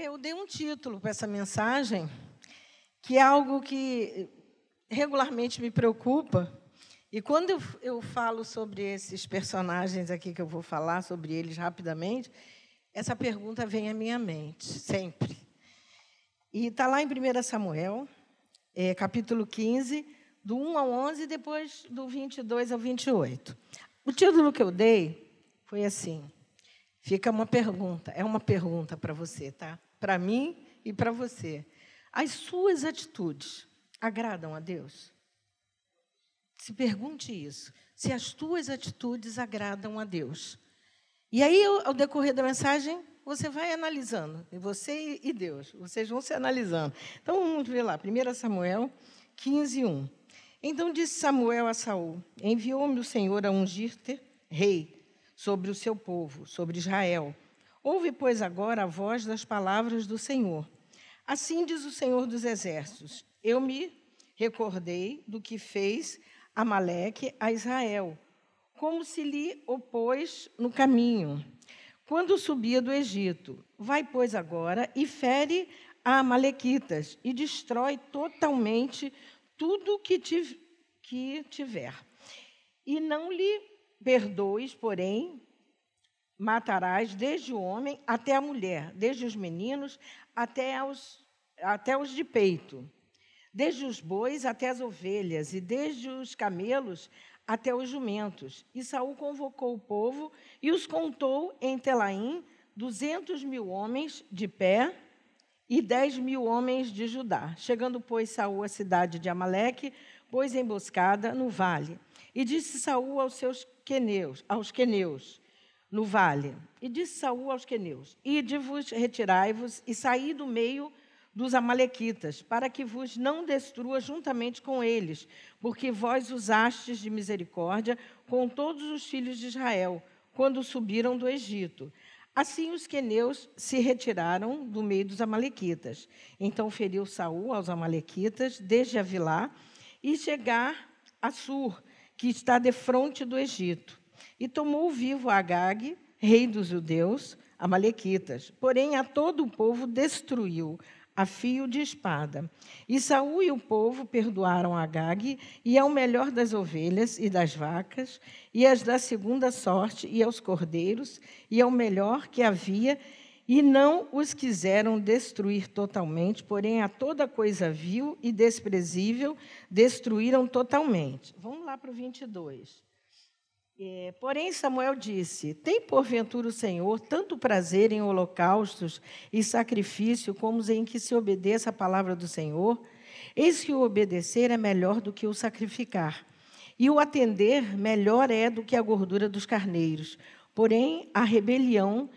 eu dei um título para essa mensagem, que é algo que regularmente me preocupa. E quando eu, eu falo sobre esses personagens aqui, que eu vou falar sobre eles rapidamente, essa pergunta vem à minha mente, sempre. E está lá em 1 Samuel, é, capítulo 15, do 1 ao 11, e depois do 22 ao 28. O título que eu dei foi assim: fica uma pergunta, é uma pergunta para você, tá? Para mim e para você. As suas atitudes agradam a Deus? Se pergunte isso. Se as tuas atitudes agradam a Deus. E aí, ao decorrer da mensagem, você vai analisando, você e Deus, vocês vão se analisando. Então, vamos ver lá, 1 Samuel 15, 1. Então disse Samuel a Saul: Enviou-me o Senhor a ungir-te rei sobre o seu povo, sobre Israel. Ouve, pois, agora a voz das palavras do Senhor. Assim diz o Senhor dos Exércitos: Eu me recordei do que fez Amaleque a Israel, como se lhe opôs no caminho quando subia do Egito. Vai, pois, agora e fere a Amalequitas e destrói totalmente tudo que, que tiver. E não lhe perdoes, porém, matarás desde o homem até a mulher, desde os meninos até os, até os de peito, desde os bois até as ovelhas, e desde os camelos até os jumentos. E Saul convocou o povo e os contou em Telaim, duzentos mil homens de pé e dez mil homens de Judá. Chegando, pois, Saul à cidade de Amaleque, pôs emboscada no vale. E disse Saul aos seus queneus, aos queneus, no vale. E disse Saul aos queneus: Ide-vos, retirai-vos e saí do meio dos Amalequitas, para que vos não destrua juntamente com eles, porque vós usastes de misericórdia com todos os filhos de Israel, quando subiram do Egito. Assim os queneus se retiraram do meio dos amalequitas. Então feriu Saul aos amalequitas desde Avilá e chegar a Sur, que está defronte do Egito. E tomou vivo Agag, rei dos judeus, amalequitas. Porém a todo o povo destruiu a fio de espada. E Saul e o povo perdoaram Agag e ao melhor das ovelhas e das vacas, e as da segunda sorte, e aos cordeiros, e ao melhor que havia, e não os quiseram destruir totalmente, porém a toda coisa vil e desprezível destruíram totalmente. Vamos lá para o 22. É, porém, Samuel disse: Tem porventura o Senhor tanto prazer em holocaustos e sacrifício como em que se obedeça a palavra do Senhor? Eis que o obedecer é melhor do que o sacrificar, e o atender melhor é do que a gordura dos carneiros. Porém, a rebelião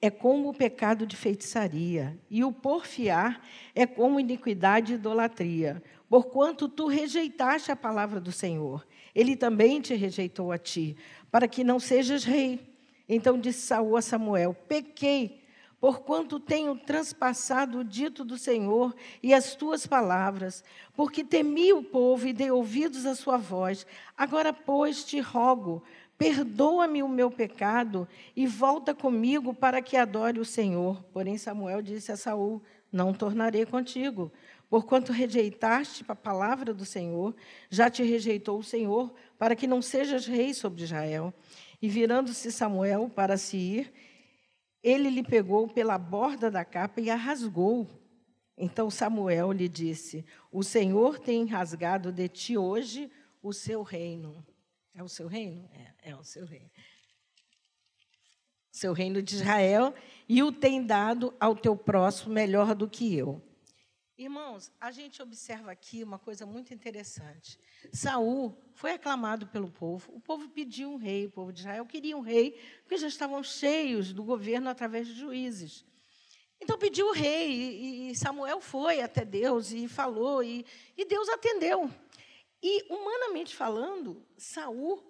é como o pecado de feitiçaria, e o porfiar é como iniquidade e idolatria, porquanto tu rejeitaste a palavra do Senhor ele também te rejeitou a ti, para que não sejas rei. Então disse Saul a Samuel: Pequei, porquanto tenho transpassado o dito do Senhor e as tuas palavras, porque temi o povo e dei ouvidos à sua voz. Agora, pois, te rogo, perdoa-me o meu pecado e volta comigo para que adore o Senhor. Porém, Samuel disse a Saul: Não tornarei contigo, Porquanto rejeitaste a palavra do Senhor, já te rejeitou o Senhor, para que não sejas rei sobre Israel. E virando-se Samuel para se ir, ele lhe pegou pela borda da capa e a rasgou. Então Samuel lhe disse: O Senhor tem rasgado de ti hoje o seu reino. É o seu reino? É, é o seu reino. Seu reino de Israel, e o tem dado ao teu próximo melhor do que eu. Irmãos, a gente observa aqui uma coisa muito interessante. Saul foi aclamado pelo povo, o povo pediu um rei, o povo de Israel queria um rei, porque já estavam cheios do governo através de juízes. Então pediu o rei, e Samuel foi até Deus e falou, e, e Deus atendeu. E, humanamente falando, Saul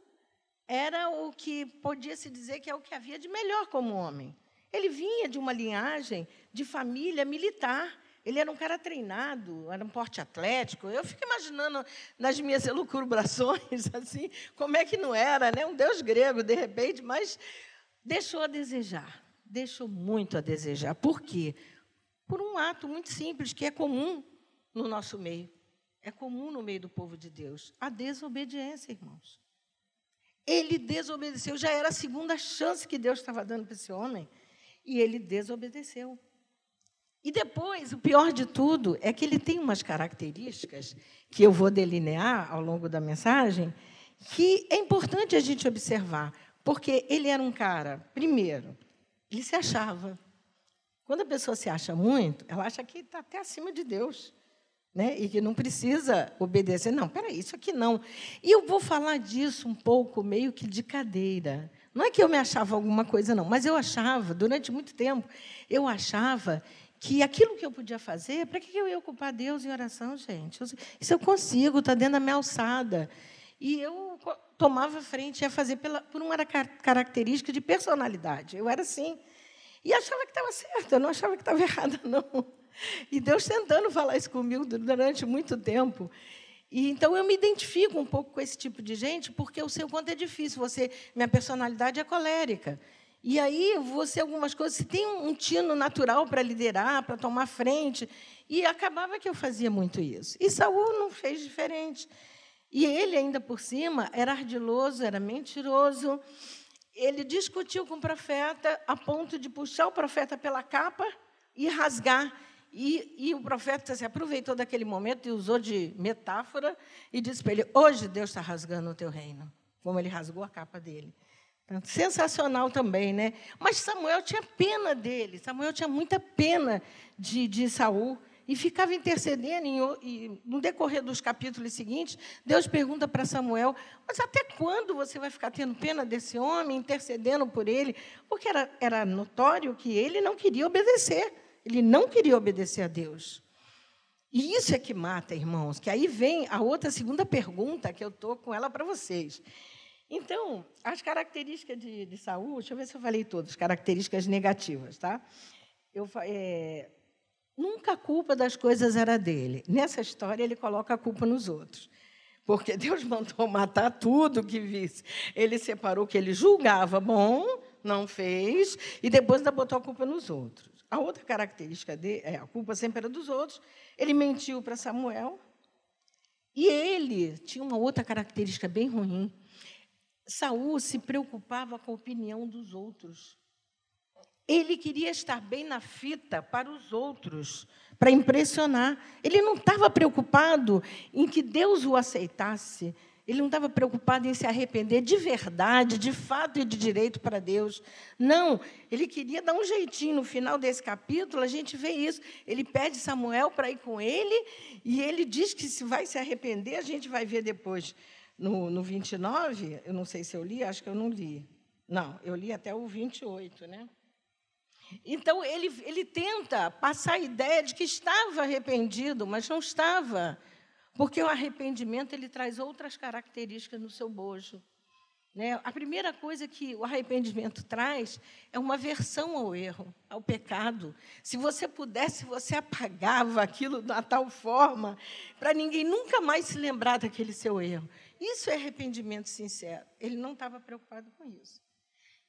era o que podia se dizer que é o que havia de melhor como homem. Ele vinha de uma linhagem de família militar. Ele era um cara treinado, era um porte atlético. Eu fico imaginando nas minhas elucubrações, assim, como é que não era, né? Um deus grego, de repente, mas deixou a desejar. Deixou muito a desejar. Por quê? por um ato muito simples, que é comum no nosso meio. É comum no meio do povo de Deus. A desobediência, irmãos. Ele desobedeceu, já era a segunda chance que Deus estava dando para esse homem, e ele desobedeceu. E depois, o pior de tudo é que ele tem umas características que eu vou delinear ao longo da mensagem, que é importante a gente observar, porque ele era um cara, primeiro, ele se achava. Quando a pessoa se acha muito, ela acha que está até acima de Deus. Né? E que não precisa obedecer. Não, peraí, isso aqui não. E eu vou falar disso um pouco, meio que de cadeira. Não é que eu me achava alguma coisa, não, mas eu achava, durante muito tempo, eu achava que aquilo que eu podia fazer, para que eu ia ocupar Deus em oração, gente? Isso eu consigo, está dentro da minha alçada. E eu tomava frente, ia fazer pela, por uma característica de personalidade. Eu era assim. E achava que estava certo, eu não achava que estava errada, não. E Deus tentando falar isso comigo durante muito tempo. E então eu me identifico um pouco com esse tipo de gente, porque eu sei o quanto é difícil. Você, minha personalidade é colérica. E aí você algumas coisas, você tem um tino natural para liderar, para tomar frente, e acabava que eu fazia muito isso. E Saul não fez diferente. E ele ainda por cima era ardiloso, era mentiroso. Ele discutiu com o profeta a ponto de puxar o profeta pela capa e rasgar. E, e, o profeta se aproveitou daquele momento e usou de metáfora e disse para ele: Hoje Deus está rasgando o teu reino, como ele rasgou a capa dele. Sensacional também, né? Mas Samuel tinha pena dele, Samuel tinha muita pena de, de Saul e ficava intercedendo. E, no decorrer dos capítulos seguintes, Deus pergunta para Samuel: Mas até quando você vai ficar tendo pena desse homem, intercedendo por ele? Porque era, era notório que ele não queria obedecer. Ele não queria obedecer a Deus. E isso é que mata, irmãos. Que aí vem a outra segunda pergunta que eu estou com ela para vocês. Então, as características de, de Saúl, deixa eu ver se eu falei todas, características negativas, tá? Eu, é, nunca a culpa das coisas era dele. Nessa história, ele coloca a culpa nos outros. Porque Deus mandou matar tudo que visse. Ele separou o que ele julgava bom, não fez, e depois ainda botou a culpa nos outros. A outra característica dele, é, a culpa sempre era dos outros. Ele mentiu para Samuel. E ele tinha uma outra característica bem ruim. Saul se preocupava com a opinião dos outros. Ele queria estar bem na fita para os outros, para impressionar. Ele não estava preocupado em que Deus o aceitasse. Ele não estava preocupado em se arrepender de verdade, de fato e de direito para Deus. Não, ele queria dar um jeitinho. No final desse capítulo, a gente vê isso. Ele pede Samuel para ir com ele, e ele diz que se vai se arrepender, a gente vai ver depois. No, no 29, eu não sei se eu li, acho que eu não li. Não, eu li até o 28, né? Então, ele, ele tenta passar a ideia de que estava arrependido, mas não estava. Porque o arrependimento ele traz outras características no seu bojo. Né? A primeira coisa que o arrependimento traz é uma versão ao erro, ao pecado. Se você pudesse, você apagava aquilo de tal forma para ninguém nunca mais se lembrar daquele seu erro. Isso é arrependimento sincero. Ele não estava preocupado com isso.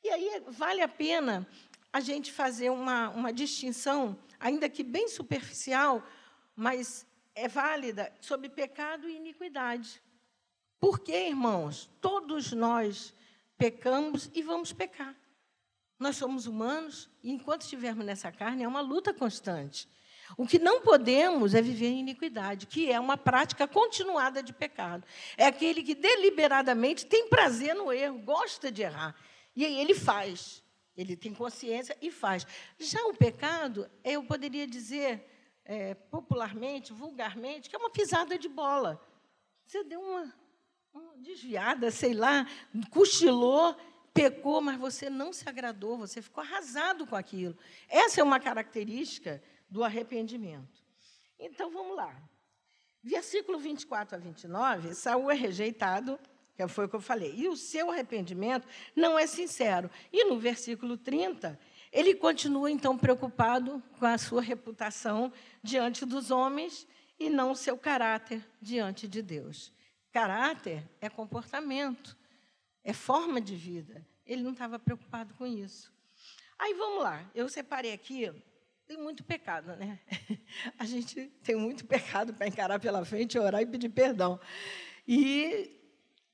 E aí vale a pena a gente fazer uma, uma distinção, ainda que bem superficial, mas é válida sobre pecado e iniquidade. Porque, irmãos, todos nós pecamos e vamos pecar. Nós somos humanos e, enquanto estivermos nessa carne, é uma luta constante. O que não podemos é viver em iniquidade, que é uma prática continuada de pecado. É aquele que deliberadamente tem prazer no erro, gosta de errar. E aí ele faz. Ele tem consciência e faz. Já o pecado, eu poderia dizer, é, popularmente, vulgarmente, que é uma pisada de bola. Você deu uma, uma desviada, sei lá, cochilou, pecou, mas você não se agradou, você ficou arrasado com aquilo. Essa é uma característica do arrependimento. Então, vamos lá. Versículo 24 a 29, Saul é rejeitado, que foi o que eu falei, e o seu arrependimento não é sincero. E no versículo 30, ele continua, então, preocupado com a sua reputação diante dos homens e não seu caráter diante de Deus. Caráter é comportamento, é forma de vida. Ele não estava preocupado com isso. Aí vamos lá, eu separei aqui tem muito pecado, né? A gente tem muito pecado para encarar pela frente, orar e pedir perdão. E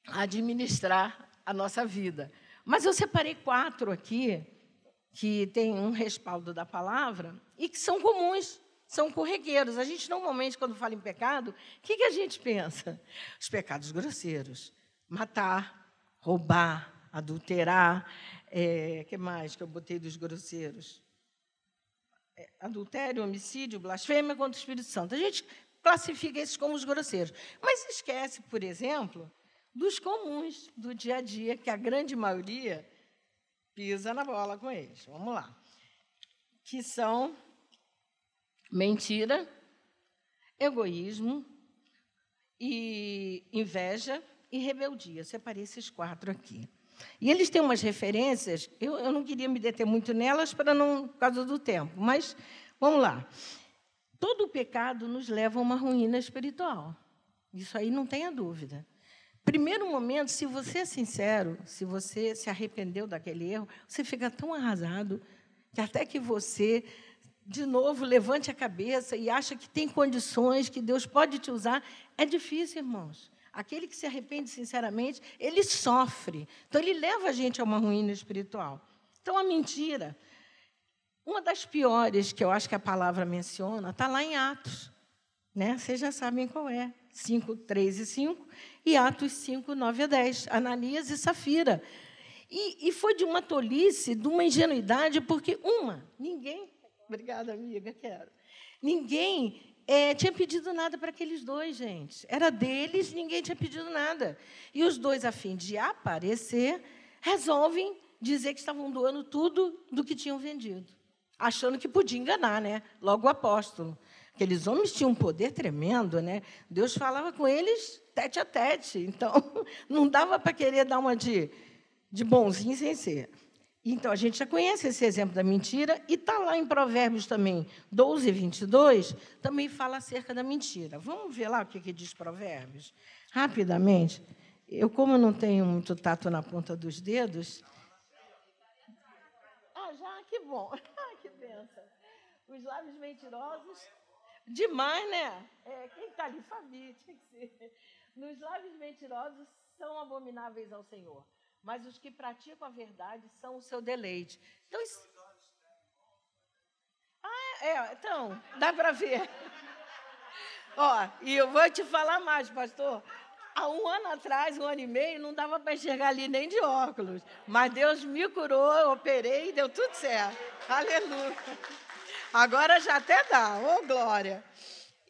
administrar a nossa vida. Mas eu separei quatro aqui que têm um respaldo da palavra e que são comuns, são corriqueiros. A gente, normalmente, quando fala em pecado, o que, que a gente pensa? Os pecados grosseiros. Matar, roubar, adulterar. É, que mais que eu botei dos grosseiros? É, adultério, homicídio, blasfêmia contra o Espírito Santo. A gente classifica esses como os grosseiros. Mas esquece, por exemplo, dos comuns do dia a dia, que a grande maioria pisa na bola com eles. Vamos lá. Que são mentira, egoísmo e inveja e rebeldia. separei esses quatro aqui. E eles têm umas referências, eu, eu não queria me deter muito nelas para não por causa do tempo, mas vamos lá. Todo pecado nos leva a uma ruína espiritual. Isso aí não tenha dúvida. Primeiro momento, se você é sincero, se você se arrependeu daquele erro, você fica tão arrasado que até que você, de novo, levante a cabeça e acha que tem condições, que Deus pode te usar. É difícil, irmãos. Aquele que se arrepende sinceramente, ele sofre. Então, ele leva a gente a uma ruína espiritual. Então, a mentira, uma das piores que eu acho que a palavra menciona, está lá em Atos. Né? Vocês já sabem qual é. 5, 3 e 5, e Atos 5, 9 a 10, Ananias e Safira. E, e foi de uma tolice, de uma ingenuidade, porque, uma, ninguém. Obrigada, amiga, quero. Ninguém é, tinha pedido nada para aqueles dois, gente. Era deles, ninguém tinha pedido nada. E os dois, a fim de aparecer, resolvem dizer que estavam doando tudo do que tinham vendido, achando que podia enganar, né? Logo o apóstolo. Aqueles homens tinham um poder tremendo, né? Deus falava com eles tete a tete. Então, não dava para querer dar uma de, de bonzinho sem ser. Então, a gente já conhece esse exemplo da mentira, e está lá em Provérbios também, 12, 22, também fala acerca da mentira. Vamos ver lá o que, que diz Provérbios? Rapidamente. Eu, como não tenho muito tato na ponta dos dedos. Ah, já? Que bom. que benção. Os lábios mentirosos Demais, né? É, quem está ali? Fabi, tinha que ser. Nos lábios mentirosos são abomináveis ao Senhor, mas os que praticam a verdade são o seu deleite. Então, isso... Ah, é então, dá para ver. Ó, e eu vou te falar mais, pastor. Há um ano atrás, um ano e meio, não dava para enxergar ali nem de óculos. Mas Deus me curou, eu operei e deu tudo certo. Aleluia. Agora já até dá, ô oh, glória.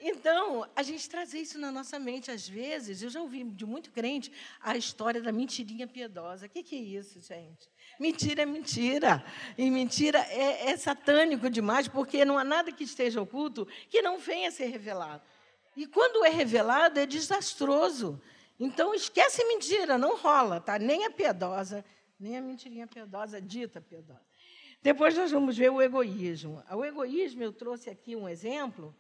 Então, a gente trazer isso na nossa mente, às vezes, eu já ouvi de muito crente a história da mentirinha piedosa. O que, que é isso, gente? Mentira é mentira. E mentira é, é satânico demais, porque não há nada que esteja oculto que não venha a ser revelado. E quando é revelado, é desastroso. Então, esquece mentira, não rola, tá? Nem a piedosa, nem a mentirinha piedosa, dita piedosa. Depois nós vamos ver o egoísmo. O egoísmo, eu trouxe aqui um exemplo.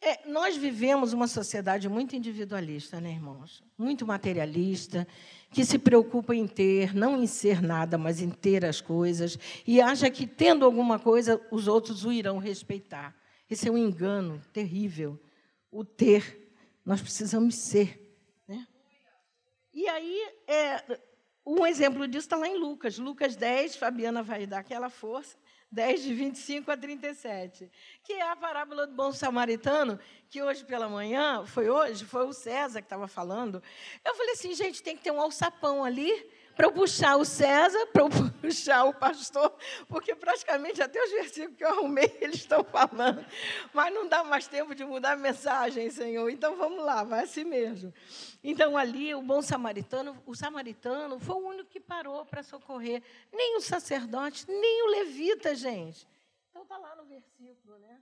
É, nós vivemos uma sociedade muito individualista, né, irmãos? Muito materialista, que se preocupa em ter, não em ser nada, mas em ter as coisas, e acha que, tendo alguma coisa, os outros o irão respeitar. Esse é um engano terrível. O ter. Nós precisamos ser. Né? E aí, é, um exemplo disso está lá em Lucas, Lucas 10, Fabiana vai dar aquela força, 10, de 25 a 37, que é a parábola do bom samaritano, que hoje pela manhã, foi hoje, foi o César que estava falando. Eu falei assim, gente, tem que ter um alçapão ali para eu puxar o César, para eu puxar o pastor, porque praticamente até os versículos que eu arrumei eles estão falando. Mas não dá mais tempo de mudar a mensagem, Senhor. Então vamos lá, vai assim mesmo. Então ali o bom samaritano, o samaritano foi o único que parou para socorrer. Nem o sacerdote, nem o levita, gente. Então está lá no versículo, né?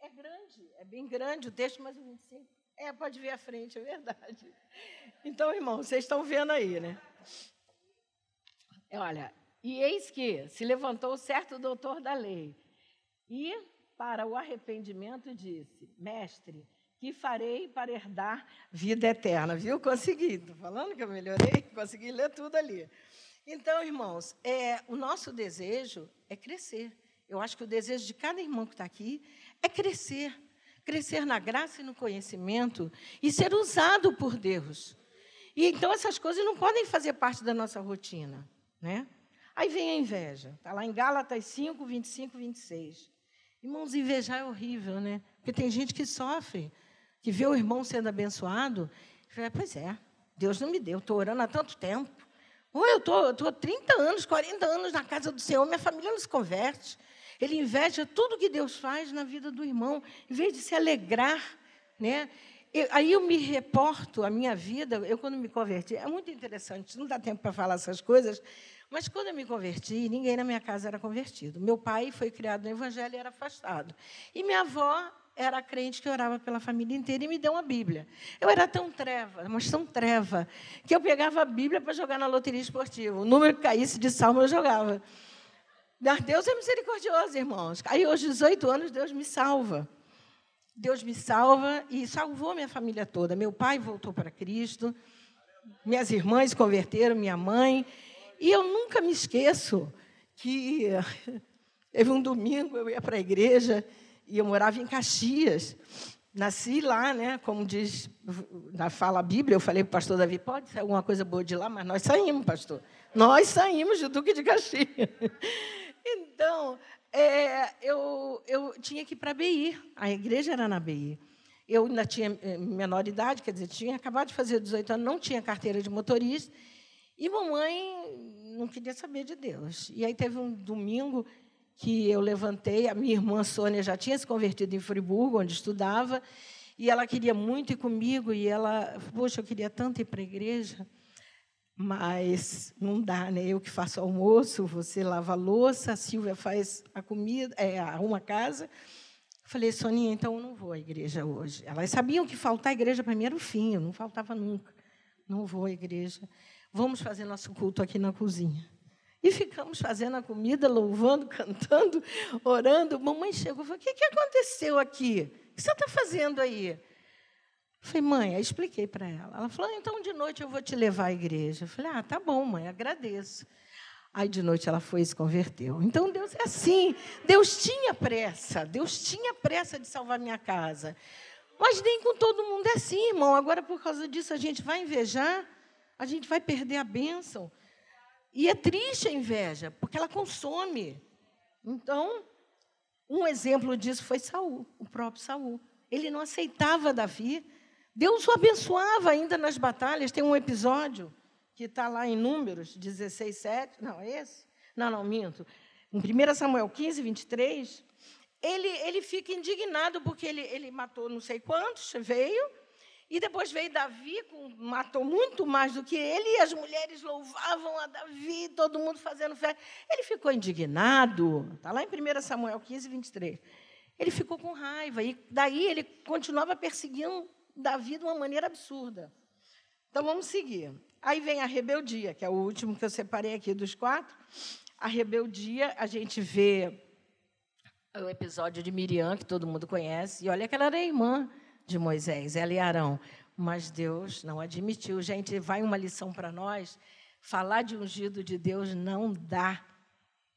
É, grande, é bem grande o texto, mas o 25. É, pode ver à frente, é verdade. Então, irmão, vocês estão vendo aí, né? Olha, e eis que se levantou certo doutor da lei e, para o arrependimento, disse: Mestre, que farei para herdar vida eterna? Viu? Consegui. Estou falando que eu melhorei, consegui ler tudo ali. Então, irmãos, é, o nosso desejo é crescer. Eu acho que o desejo de cada irmão que está aqui é crescer, crescer na graça e no conhecimento e ser usado por Deus. E então essas coisas não podem fazer parte da nossa rotina, né? Aí vem a inveja. Está lá em Gálatas 5, 25, 26. Irmãos, invejar é horrível, né? Porque tem gente que sofre, que vê o irmão sendo abençoado, e fala, pois é, Deus não me deu, estou orando há tanto tempo. Ou eu estou, estou 30 anos, 40 anos na casa do Senhor, minha família não se converte. Ele inveja tudo que Deus faz na vida do irmão, em vez de se alegrar. Né? Eu, aí eu me reporto a minha vida, eu quando me converti, é muito interessante, não dá tempo para falar essas coisas, mas quando eu me converti, ninguém na minha casa era convertido. Meu pai foi criado no Evangelho e era afastado. E minha avó era crente que orava pela família inteira e me deu uma Bíblia. Eu era tão treva, mas tão treva, que eu pegava a Bíblia para jogar na loteria esportiva. O número que caísse de salmo eu jogava. Deus é misericordioso, irmãos. Aí, aos 18 anos, Deus me salva. Deus me salva e salvou minha família toda. Meu pai voltou para Cristo, minhas irmãs converteram, minha mãe. E eu nunca me esqueço que teve um domingo, eu ia para a igreja e eu morava em Caxias. Nasci lá, né? Como diz na fala Bíblia, eu falei para o pastor Davi, pode ser alguma coisa boa de lá, mas nós saímos, pastor. Nós saímos de Duque de Caxias. Então, é, eu, eu tinha que ir para a BI, a igreja era na BI. Eu ainda tinha eh, menor idade, quer dizer, tinha acabado de fazer 18 anos, não tinha carteira de motorista, e mamãe não queria saber de Deus. E aí teve um domingo que eu levantei, a minha irmã Sônia já tinha se convertido em Friburgo, onde estudava, e ela queria muito ir comigo, e ela, poxa, eu queria tanto ir para a igreja, mas não dá, né? Eu que faço almoço, você lava a louça, a Silvia faz a comida, é, arruma a casa. Falei, Soninha, então eu não vou à igreja hoje. Elas sabiam que faltar à igreja para mim era o fim, eu não faltava nunca. Não vou à igreja. Vamos fazer nosso culto aqui na cozinha. E ficamos fazendo a comida, louvando, cantando, orando. Mamãe chegou e falou: O que, que aconteceu aqui? O que você está fazendo aí? Falei, mãe, aí expliquei para ela. Ela falou: então de noite eu vou te levar à igreja. Eu falei: ah, tá bom, mãe, agradeço. Aí de noite ela foi e se converteu. Então Deus é assim. Deus tinha pressa. Deus tinha pressa de salvar minha casa. Mas nem com todo mundo é assim, irmão. Agora, por causa disso, a gente vai invejar, a gente vai perder a bênção. E é triste a inveja, porque ela consome. Então, um exemplo disso foi Saul, o próprio Saul. Ele não aceitava Davi. Deus o abençoava ainda nas batalhas. Tem um episódio que está lá em Números 16, 7. Não, é esse? Não, não, minto. Em 1 Samuel 15, 23, ele, ele fica indignado porque ele, ele matou não sei quantos, veio, e depois veio Davi, com, matou muito mais do que ele, e as mulheres louvavam a Davi, todo mundo fazendo festa. Ele ficou indignado, está lá em 1 Samuel 15, 23. Ele ficou com raiva, e daí ele continuava perseguindo Davi de uma maneira absurda. Então vamos seguir. Aí vem a rebeldia, que é o último que eu separei aqui dos quatro. A rebeldia, a gente vê o episódio de Miriam, que todo mundo conhece, e olha que ela era irmã de Moisés, ela e Arão. Mas Deus não admitiu. Gente, vai uma lição para nós. Falar de ungido de Deus não dá.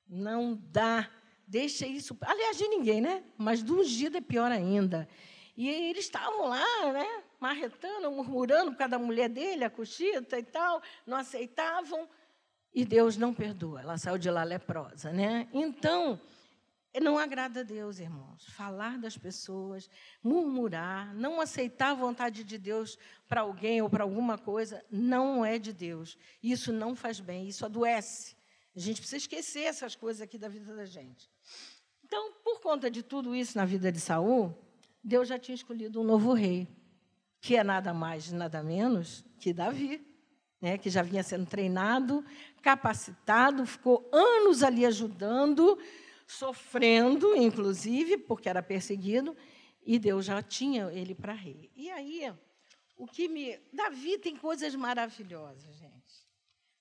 Não dá. Deixa isso. Aliás, de ninguém, né? Mas do ungido é pior ainda. E eles estavam lá, né? Marretando, murmurando por causa da mulher dele, a cochita e tal. Não aceitavam. E Deus não perdoa. Ela saiu de lá leprosa, né? Então. Não agrada a Deus, irmãos. Falar das pessoas, murmurar, não aceitar a vontade de Deus para alguém ou para alguma coisa, não é de Deus. Isso não faz bem, isso adoece. A gente precisa esquecer essas coisas aqui da vida da gente. Então, por conta de tudo isso na vida de Saul, Deus já tinha escolhido um novo rei, que é nada mais, nada menos que Davi, né, que já vinha sendo treinado, capacitado, ficou anos ali ajudando sofrendo, inclusive, porque era perseguido, e Deus já tinha ele para rei. E aí, o que me. Davi tem coisas maravilhosas, gente.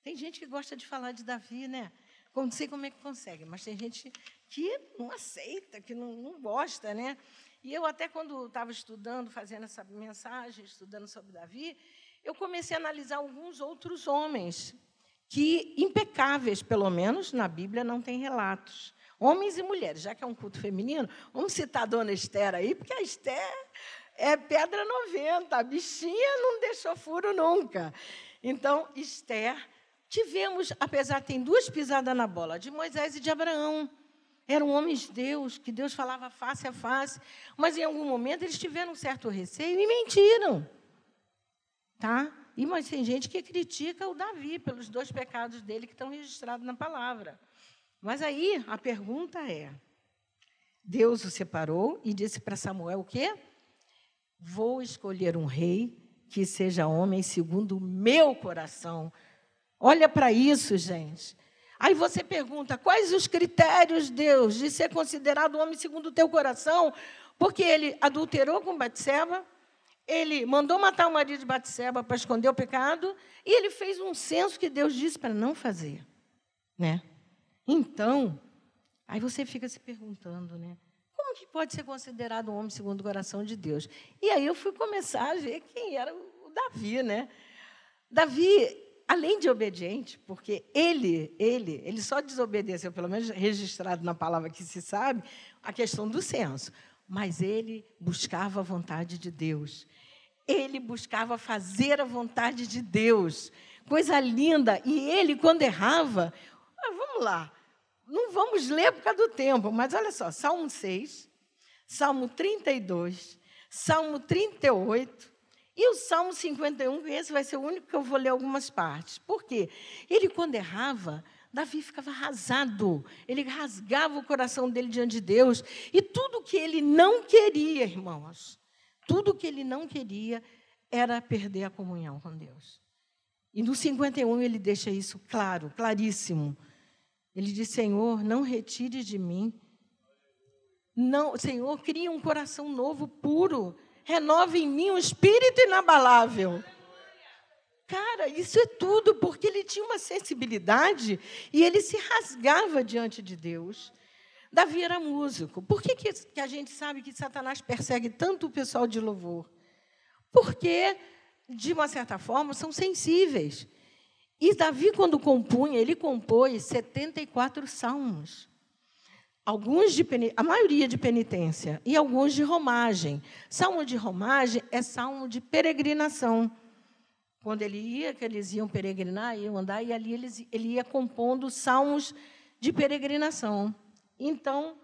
Tem gente que gosta de falar de Davi, né? Não sei como é que consegue, mas tem gente que não aceita, que não, não gosta, né? E eu, até quando estava estudando, fazendo essa mensagem, estudando sobre Davi, eu comecei a analisar alguns outros homens que, impecáveis, pelo menos na Bíblia, não tem relatos Homens e mulheres, já que é um culto feminino, vamos citar a dona Esther aí, porque a Esther é pedra 90, a bichinha não deixou furo nunca. Então, Esther, tivemos, apesar de ter duas pisadas na bola, de Moisés e de Abraão. Eram homens de Deus, que Deus falava face a face, mas em algum momento eles tiveram um certo receio e mentiram. Tá? E mas tem gente que critica o Davi pelos dois pecados dele que estão registrados na palavra. Mas aí a pergunta é: Deus o separou e disse para Samuel o quê? Vou escolher um rei que seja homem segundo o meu coração. Olha para isso, gente. Aí você pergunta: quais os critérios, Deus, de ser considerado homem segundo o teu coração? Porque ele adulterou com Batseba, ele mandou matar o marido de Batseba para esconder o pecado, e ele fez um censo que Deus disse para não fazer, né? Então, aí você fica se perguntando, né? Como que pode ser considerado um homem segundo o coração de Deus? E aí eu fui começar a ver quem era o Davi, né? Davi além de obediente, porque ele, ele, ele só desobedeceu, pelo menos registrado na palavra que se sabe, a questão do censo, mas ele buscava a vontade de Deus. Ele buscava fazer a vontade de Deus. Coisa linda. E ele, quando errava, ah, vamos lá, não vamos ler por causa do tempo, mas olha só, Salmo 6, Salmo 32, Salmo 38, e o Salmo 51, esse vai ser o único que eu vou ler algumas partes. Por quê? Ele, quando errava, Davi ficava arrasado. Ele rasgava o coração dele diante de Deus. E tudo que ele não queria, irmãos, tudo que ele não queria era perder a comunhão com Deus. E no 51 ele deixa isso claro, claríssimo. Ele diz: Senhor, não retire de mim. Não, Senhor, cria um coração novo, puro renova em mim um espírito inabalável. Cara, isso é tudo, porque ele tinha uma sensibilidade e ele se rasgava diante de Deus. Davi era músico. Por que, que a gente sabe que Satanás persegue tanto o pessoal de louvor? Porque, de uma certa forma, são sensíveis. E Davi, quando compunha, ele compôs 74 salmos alguns de a maioria de penitência e alguns de romagem. Salmo de romagem é salmo de peregrinação. Quando ele ia, que eles iam peregrinar, iam andar, e ali eles, ele ia compondo salmos de peregrinação. Então,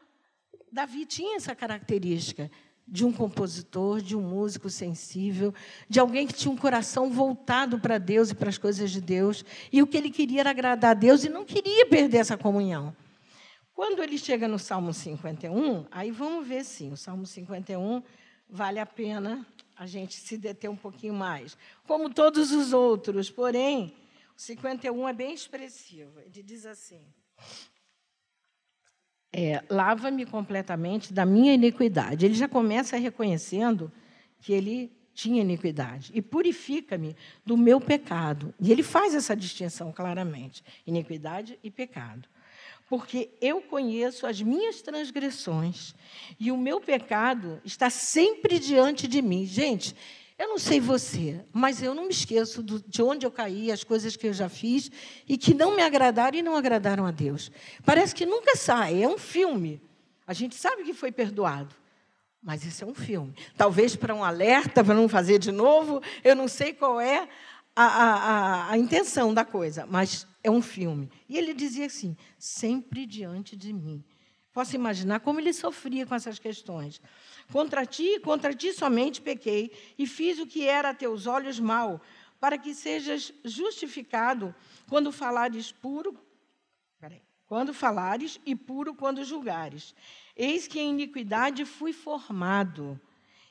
Davi tinha essa característica de um compositor, de um músico sensível, de alguém que tinha um coração voltado para Deus e para as coisas de Deus, e o que ele queria era agradar a Deus e não queria perder essa comunhão. Quando ele chega no Salmo 51, aí vamos ver sim, o Salmo 51 vale a pena a gente se deter um pouquinho mais. Como todos os outros, porém, o 51 é bem expressivo. Ele diz assim: é, Lava-me completamente da minha iniquidade. Ele já começa reconhecendo que ele tinha iniquidade. E purifica-me do meu pecado. E ele faz essa distinção claramente: iniquidade e pecado porque eu conheço as minhas transgressões e o meu pecado está sempre diante de mim. Gente, eu não sei você, mas eu não me esqueço de onde eu caí, as coisas que eu já fiz e que não me agradaram e não agradaram a Deus. Parece que nunca sai, é um filme. A gente sabe que foi perdoado, mas isso é um filme. Talvez para um alerta, para não fazer de novo, eu não sei qual é a, a, a, intenção da coisa, mas é um filme. E ele dizia assim: sempre diante de mim. Posso imaginar como ele sofria com essas questões. Contra ti, contra ti somente pequei, e fiz o que era a teus olhos mal, para que sejas justificado quando falares puro. Quando falares e puro quando julgares. Eis que em iniquidade fui formado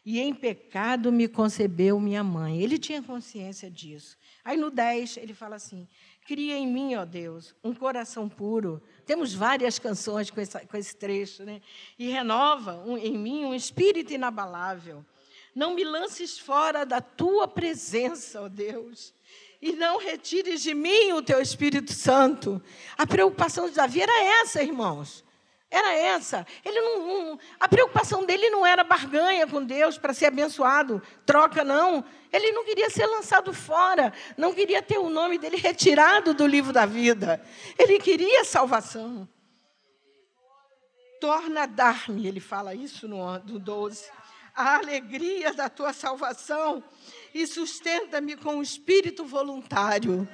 e em pecado me concebeu minha mãe. Ele tinha consciência disso. Aí no 10 ele fala assim: Cria em mim, ó Deus, um coração puro. Temos várias canções com, essa, com esse trecho, né? E renova um, em mim um espírito inabalável. Não me lances fora da tua presença, ó Deus. E não retires de mim o teu Espírito Santo. A preocupação de Davi era essa, irmãos. Era essa. Ele não, não, a preocupação dele não era barganha com Deus para ser abençoado, troca não. Ele não queria ser lançado fora, não queria ter o nome dele retirado do livro da vida. Ele queria salvação. torna a dar-me, ele fala isso no, no 12, a alegria da tua salvação e sustenta-me com o espírito voluntário.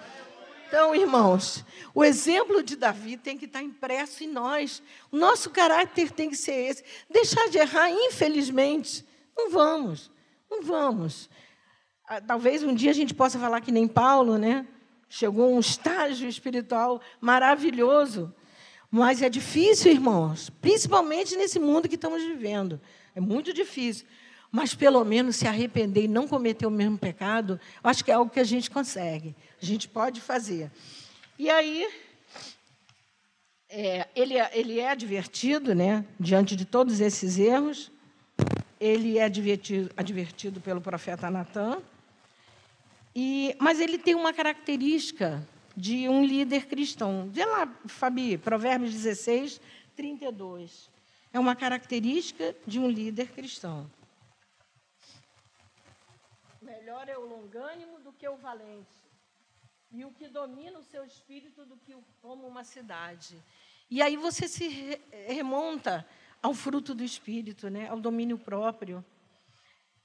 Então, irmãos, o exemplo de Davi tem que estar impresso em nós. O nosso caráter tem que ser esse. Deixar de errar, infelizmente, não vamos, não vamos. Ah, talvez um dia a gente possa falar que nem Paulo, né? Chegou a um estágio espiritual maravilhoso. Mas é difícil, irmãos, principalmente nesse mundo que estamos vivendo. É muito difícil. Mas pelo menos se arrepender e não cometer o mesmo pecado, acho que é algo que a gente consegue a gente pode fazer. E aí, é, ele, é, ele é advertido, né, diante de todos esses erros, ele é advertido, advertido pelo profeta Natan, e, mas ele tem uma característica de um líder cristão. Vê lá, Fabi, Provérbios 16, 32. É uma característica de um líder cristão. Melhor é o longânimo do que o valente e o que domina o seu espírito do que como uma cidade. E aí você se remonta ao fruto do espírito, né? ao domínio próprio.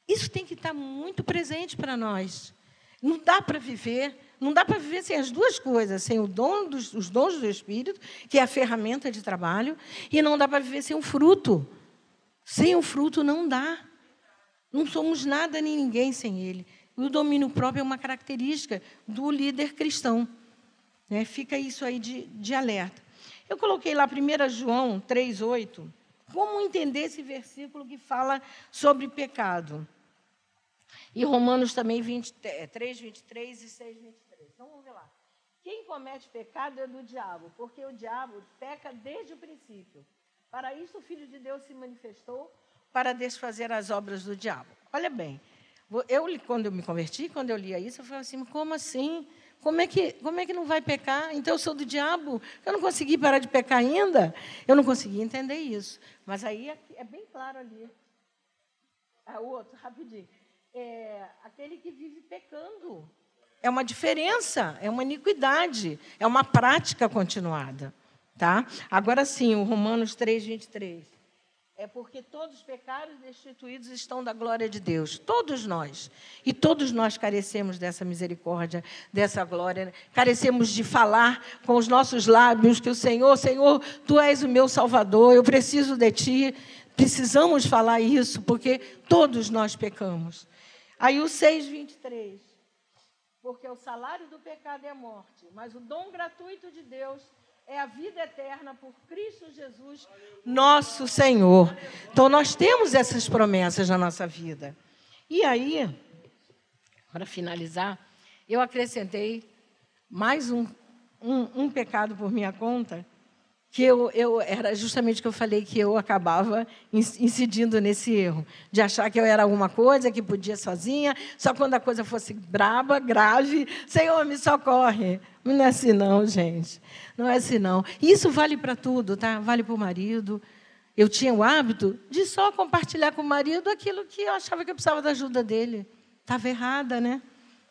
Isso tem que estar muito presente para nós. Não dá para viver, não dá para viver sem as duas coisas, sem o dom dos, os dons do espírito, que é a ferramenta de trabalho, e não dá para viver sem o fruto. Sem o fruto não dá. Não somos nada nem ninguém sem ele. E o domínio próprio é uma característica do líder cristão. Né? Fica isso aí de, de alerta. Eu coloquei lá 1 João 3,8. Como entender esse versículo que fala sobre pecado? E Romanos também 20, 3, 23 e 6, 23. Então vamos ver lá. Quem comete pecado é do diabo, porque o diabo peca desde o princípio. Para isso o Filho de Deus se manifestou para desfazer as obras do diabo. Olha bem, eu, quando eu me converti, quando eu lia isso, eu falei assim: como assim? Como é, que, como é que não vai pecar? Então eu sou do diabo? Eu não consegui parar de pecar ainda? Eu não consegui entender isso. Mas aí é, é bem claro ali. É o outro, rapidinho. É aquele que vive pecando. É uma diferença, é uma iniquidade, é uma prática continuada. Tá? Agora sim, o Romanos 3, 23 é porque todos os pecados destituídos estão da glória de Deus. Todos nós. E todos nós carecemos dessa misericórdia, dessa glória. Carecemos de falar com os nossos lábios que o Senhor, Senhor, tu és o meu Salvador, eu preciso de ti. Precisamos falar isso, porque todos nós pecamos. Aí o 6,23. Porque o salário do pecado é morte, mas o dom gratuito de Deus é a vida eterna por Cristo Jesus, nosso Senhor. Então, nós temos essas promessas na nossa vida. E aí, para finalizar, eu acrescentei mais um, um, um pecado por minha conta, que eu, eu era justamente o que eu falei que eu acabava incidindo nesse erro, de achar que eu era alguma coisa, que podia sozinha, só quando a coisa fosse braba, grave, Senhor, me socorre. Não é assim não, gente. Não é assim não. Isso vale para tudo, tá? Vale para o marido. Eu tinha o hábito de só compartilhar com o marido aquilo que eu achava que eu precisava da ajuda dele. Estava errada, né?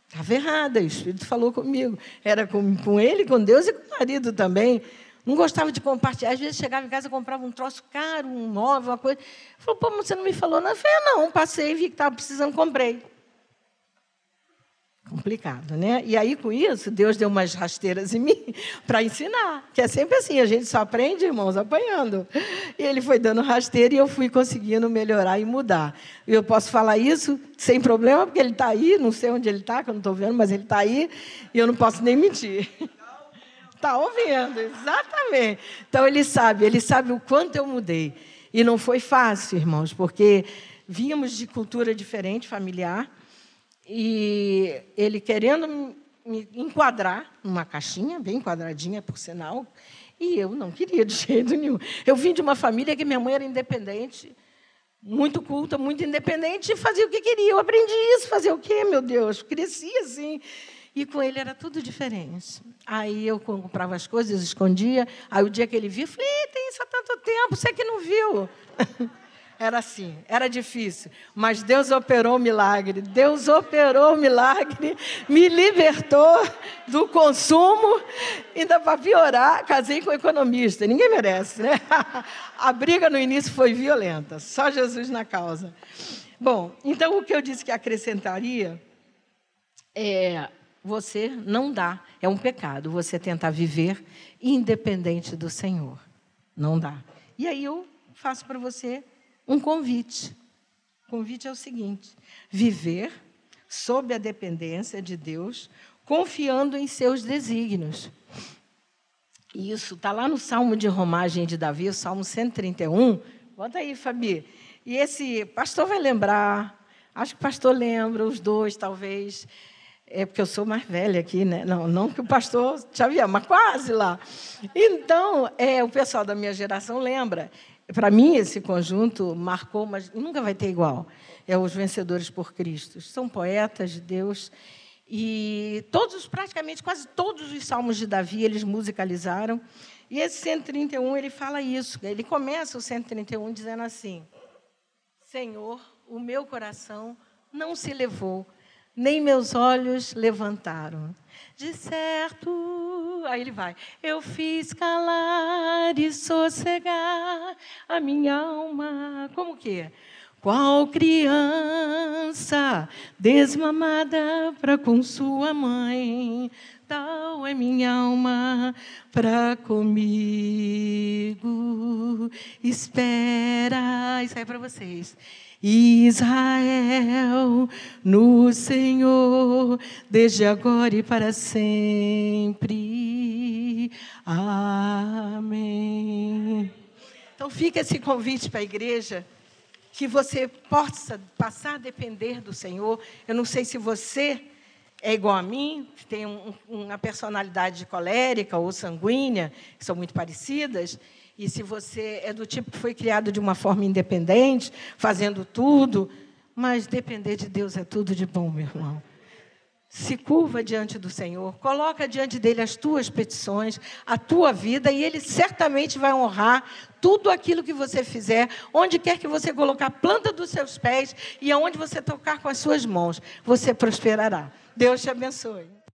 Estava errada. O Espírito falou comigo. Era com, com ele, com Deus e com o marido também. Não gostava de compartilhar. Às vezes chegava em casa e comprava um troço caro, um móvel, uma coisa. Falou, pô, você não me falou nada? Eu falei, não, passei, vi que estava precisando, comprei. Complicado, né? E aí, com isso, Deus deu umas rasteiras em mim para ensinar. Que é sempre assim, a gente só aprende, irmãos, apanhando. E ele foi dando rasteira e eu fui conseguindo melhorar e mudar. E eu posso falar isso sem problema, porque ele está aí, não sei onde ele está, que eu não estou vendo, mas ele está aí, e eu não posso nem mentir. Está ouvindo, exatamente. Então ele sabe, ele sabe o quanto eu mudei. E não foi fácil, irmãos, porque vínhamos de cultura diferente, familiar, e ele querendo me enquadrar numa caixinha, bem enquadradinha, por sinal, e eu não queria de jeito nenhum. Eu vim de uma família que minha mãe era independente, muito culta, muito independente, e fazia o que queria. Eu aprendi isso, fazer o quê, meu Deus? Cresci assim. E com ele era tudo diferente. Aí eu comprava as coisas, escondia. Aí o dia que ele viu, eu falei: tem isso há tanto tempo, você que não viu. Era assim, era difícil, mas Deus operou o milagre. Deus operou o milagre, me libertou do consumo, ainda para piorar, casei com um economista. Ninguém merece, né? A briga no início foi violenta, só Jesus na causa. Bom, então o que eu disse que acrescentaria é você não dá, é um pecado você tentar viver independente do Senhor. Não dá. E aí eu faço para você um convite. O convite é o seguinte: viver sob a dependência de Deus, confiando em seus desígnios. Isso está lá no Salmo de Romagem de Davi, o Salmo 131. Bota aí, Fabi. E esse pastor vai lembrar, acho que o pastor lembra, os dois talvez. É porque eu sou mais velha aqui, né? Não, não que o pastor Xavier, mas quase lá. Então, é, o pessoal da minha geração lembra. Para mim, esse conjunto marcou, mas nunca vai ter igual. É os Vencedores por Cristo. São poetas de Deus. E todos, praticamente, quase todos os salmos de Davi, eles musicalizaram. E esse 131, ele fala isso. Ele começa o 131 dizendo assim: Senhor, o meu coração não se levou nem meus olhos levantaram. De certo, aí ele vai, eu fiz calar e sossegar a minha alma. Como que? Qual criança desmamada para com sua mãe, tal é minha alma para comigo. Espera, isso aí é para vocês. Israel no Senhor, desde agora e para sempre. Amém. Então fica esse convite para a igreja que você possa passar a depender do Senhor. Eu não sei se você é igual a mim, tem um, uma personalidade colérica ou sanguínea, que são muito parecidas. E se você é do tipo que foi criado de uma forma independente, fazendo tudo, mas depender de Deus é tudo de bom, meu irmão. Se curva diante do Senhor, coloca diante dele as tuas petições, a tua vida, e ele certamente vai honrar tudo aquilo que você fizer, onde quer que você colocar a planta dos seus pés e aonde você tocar com as suas mãos, você prosperará. Deus te abençoe.